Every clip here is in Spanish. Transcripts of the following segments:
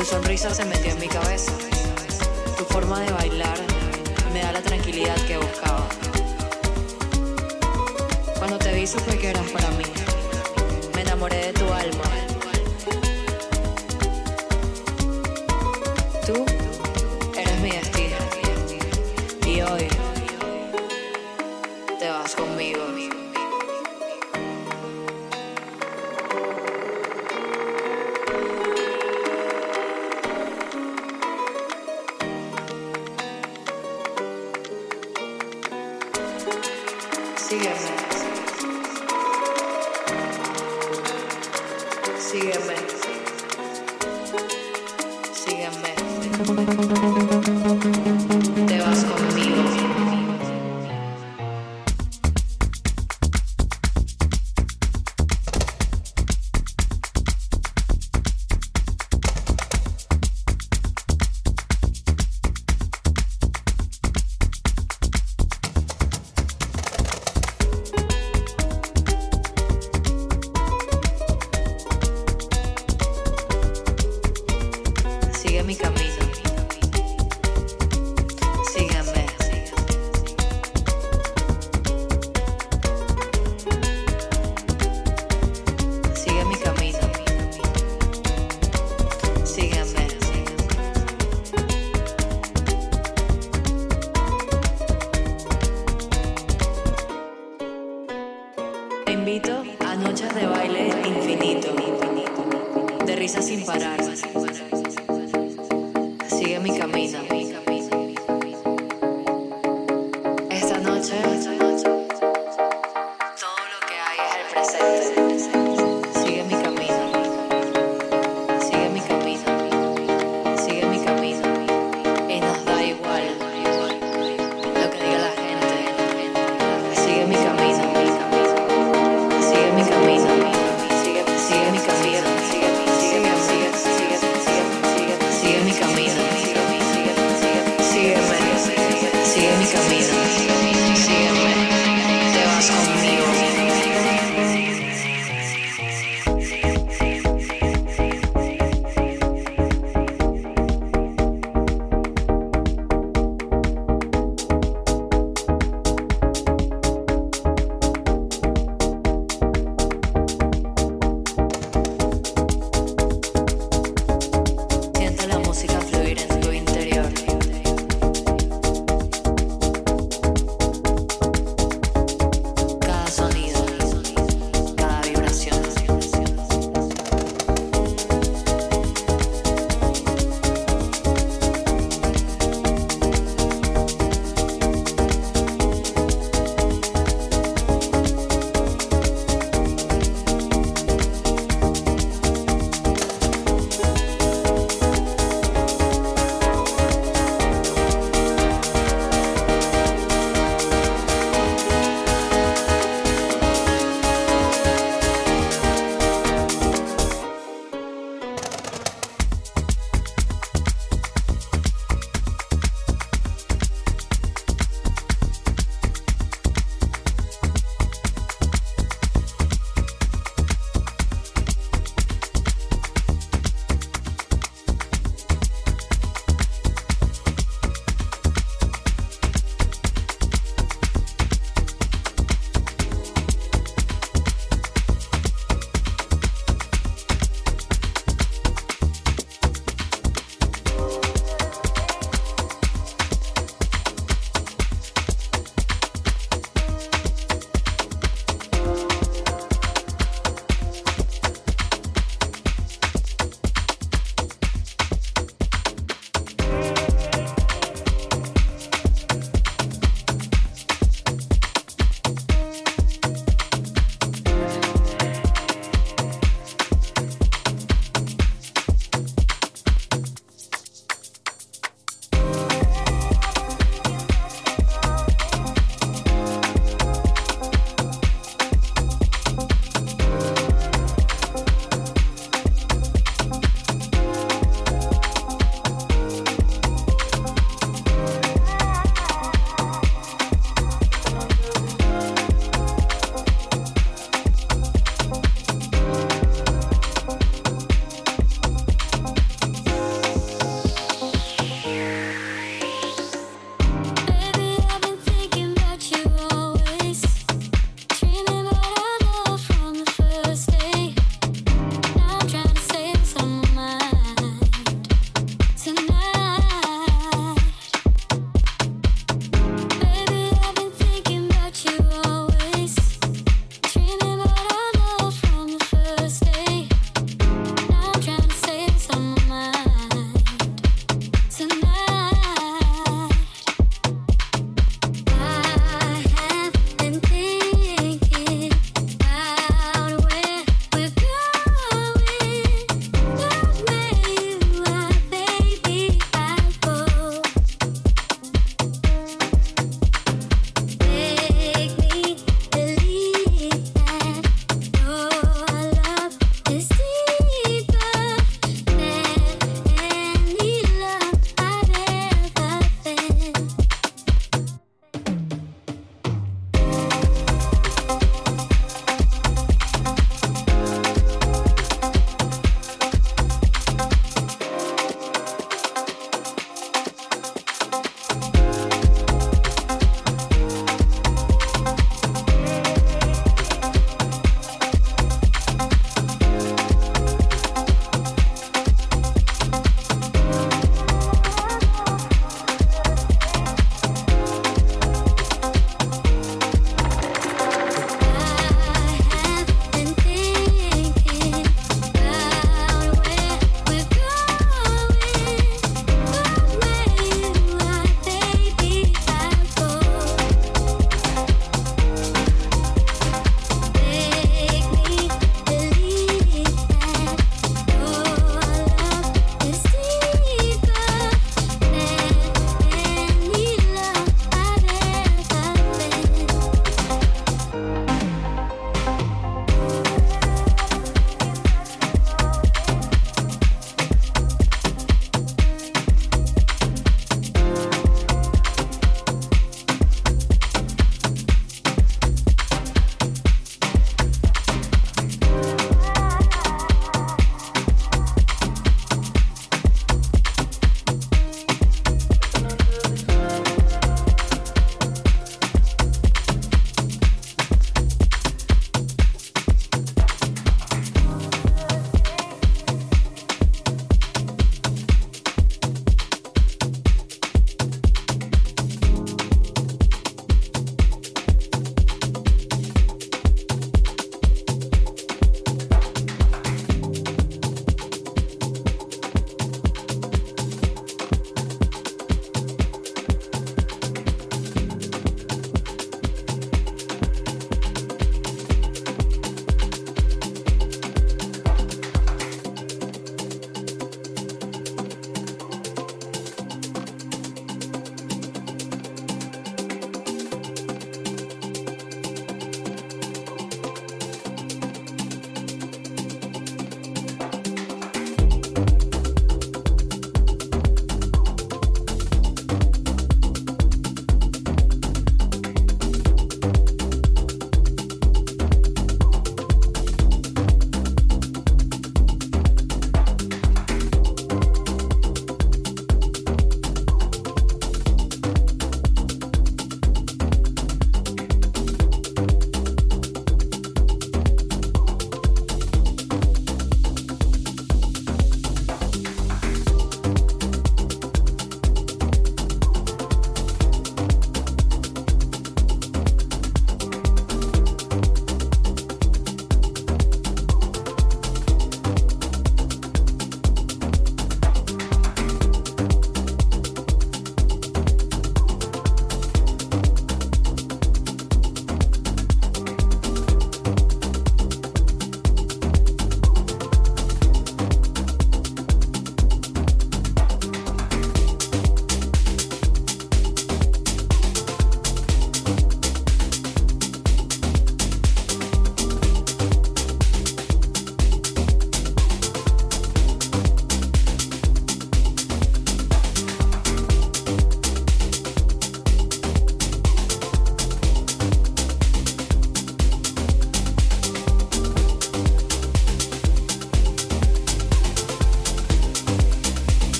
Tu sonrisa se metió en mi cabeza. Tu forma de bailar me da la tranquilidad que buscaba. Cuando te vi supe que eras para mí. Me enamoré de tu alma.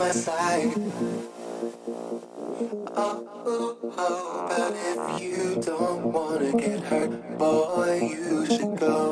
my side. Oh, oh, oh, but if you don't wanna get hurt, boy, you should go.